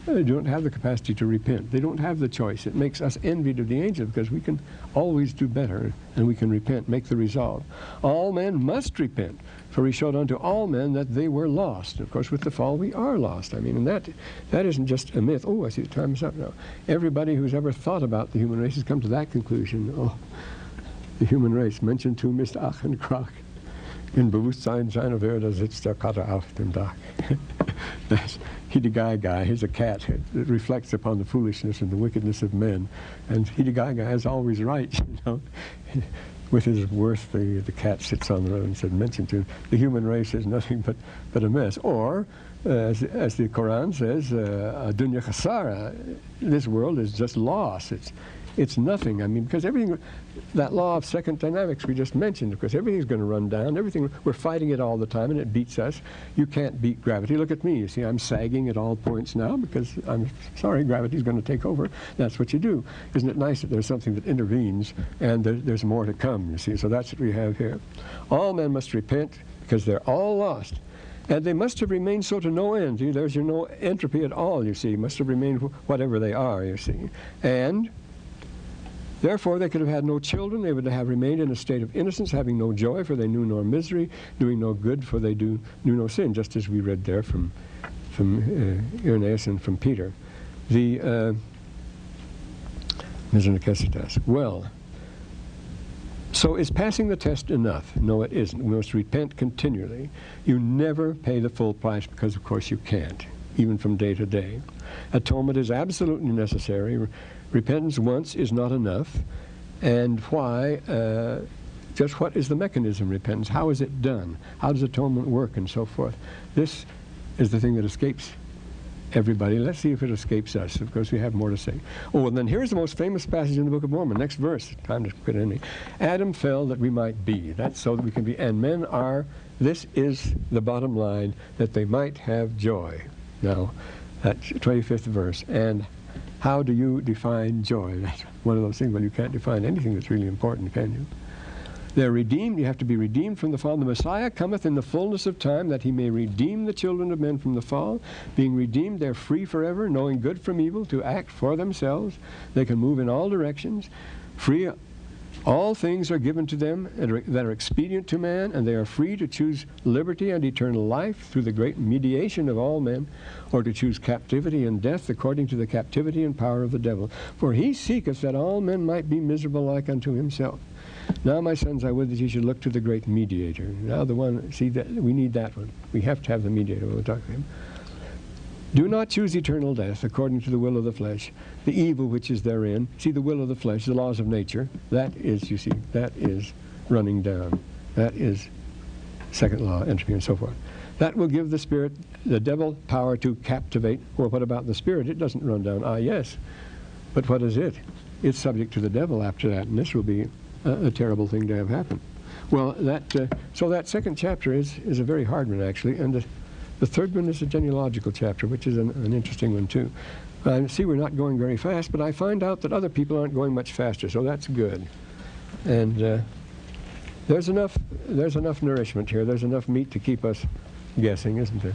uh, they don't have the capacity to repent. They don't have the choice. It makes us envied of the angels because we can always do better and we can repent, make the resolve. All men must repent, for he showed unto all men that they were lost. And of course, with the fall, we are lost. I mean, and that that isn't just a myth. Oh, I see the time is up now. Everybody who's ever thought about the human race has come to that conclusion. Oh, the human race, mentioned to Mr. Ach Krach. In Bewusstsein seiner Würde sitzt der Kater auf dem Dach. That's Hiddigeigei. He's a cat. It, it, reflects upon the foolishness and the wickedness of men. And Hiddigeigei is always right, you know. With his worth, the, the cat sits on the road and said, mentioned to him, the human race is nothing but, but a mess. Or, uh, as, as, the Quran says, uh, dunya khasara, this world is just loss. It's, It's nothing. I mean, because everything, that law of second dynamics we just mentioned, because everything's going to run down. Everything, we're fighting it all the time, and it beats us. You can't beat gravity. Look at me. You see, I'm sagging at all points now because I'm sorry, gravity's going to take over. That's what you do. Isn't it nice that there's something that intervenes, and there, there's more to come? You see, so that's what we have here. All men must repent because they're all lost. And they must have remained so to no end. There's your no entropy at all, you see. Must have remained wh- whatever they are, you see. And therefore they could have had no children. They would have remained in a state of innocence, having no joy, for they knew no misery, doing no good, for they do, knew no sin, just as we read there from, from uh, Irenaeus and from Peter. The uh. Well, so is passing the test enough? No, it isn't. We must repent continually. You never pay the full price because, of course, you can't, even from day to day. Atonement is absolutely necessary. Re- Repentance once is not enough. And why? Uh, just what is the mechanism of repentance? How is it done? How does atonement work and so forth? This is the thing that escapes everybody. Let's see if it escapes us. Of course, we have more to say. Oh, and then here's the most famous passage in the Book of Mormon. Next verse. Time to quit ending. Adam fell that we might be. That's so that we can be. And men are. This is the bottom line that they might have joy. Now, that 25th verse. And how do you define joy? That's one of those things. Well, you can't define anything that's really important, can you? They're redeemed. You have to be redeemed from the fall. The Messiah cometh in the fullness of time that he may redeem the children of men from the fall. Being redeemed, they're free forever, knowing good from evil, to act for themselves. They can move in all directions. Free. All things are given to them that are, expedient to man, and they are free to choose liberty and eternal life through the great mediation of all men, or to choose captivity and death according to the captivity and power of the devil. For he seeketh that all men might be miserable like unto himself. Now, my sons, I would that you should look to the great mediator. Now, the one, see, that we need that one. We have to have the mediator when we talk to him. Do not choose eternal death according to the will of the flesh, the evil which is therein. See, the will of the flesh, the laws of nature, that is, you see, that is running down. That is second law, entropy, and so forth. That will give the spirit, the devil, power to captivate. Well, what about the spirit? It doesn't run down. Ah, yes. But what is it? It's subject to the devil after that, and this will be a, a terrible thing to have happen. Well, that uh, so that second chapter is is a very hard one actually, and the, the third one is a genealogical chapter, which is an, an interesting one too. I see we're not going very fast, but I find out that other people aren't going much faster, so that's good. And uh, there's enough there's enough nourishment here. There's enough meat to keep us guessing, isn't there?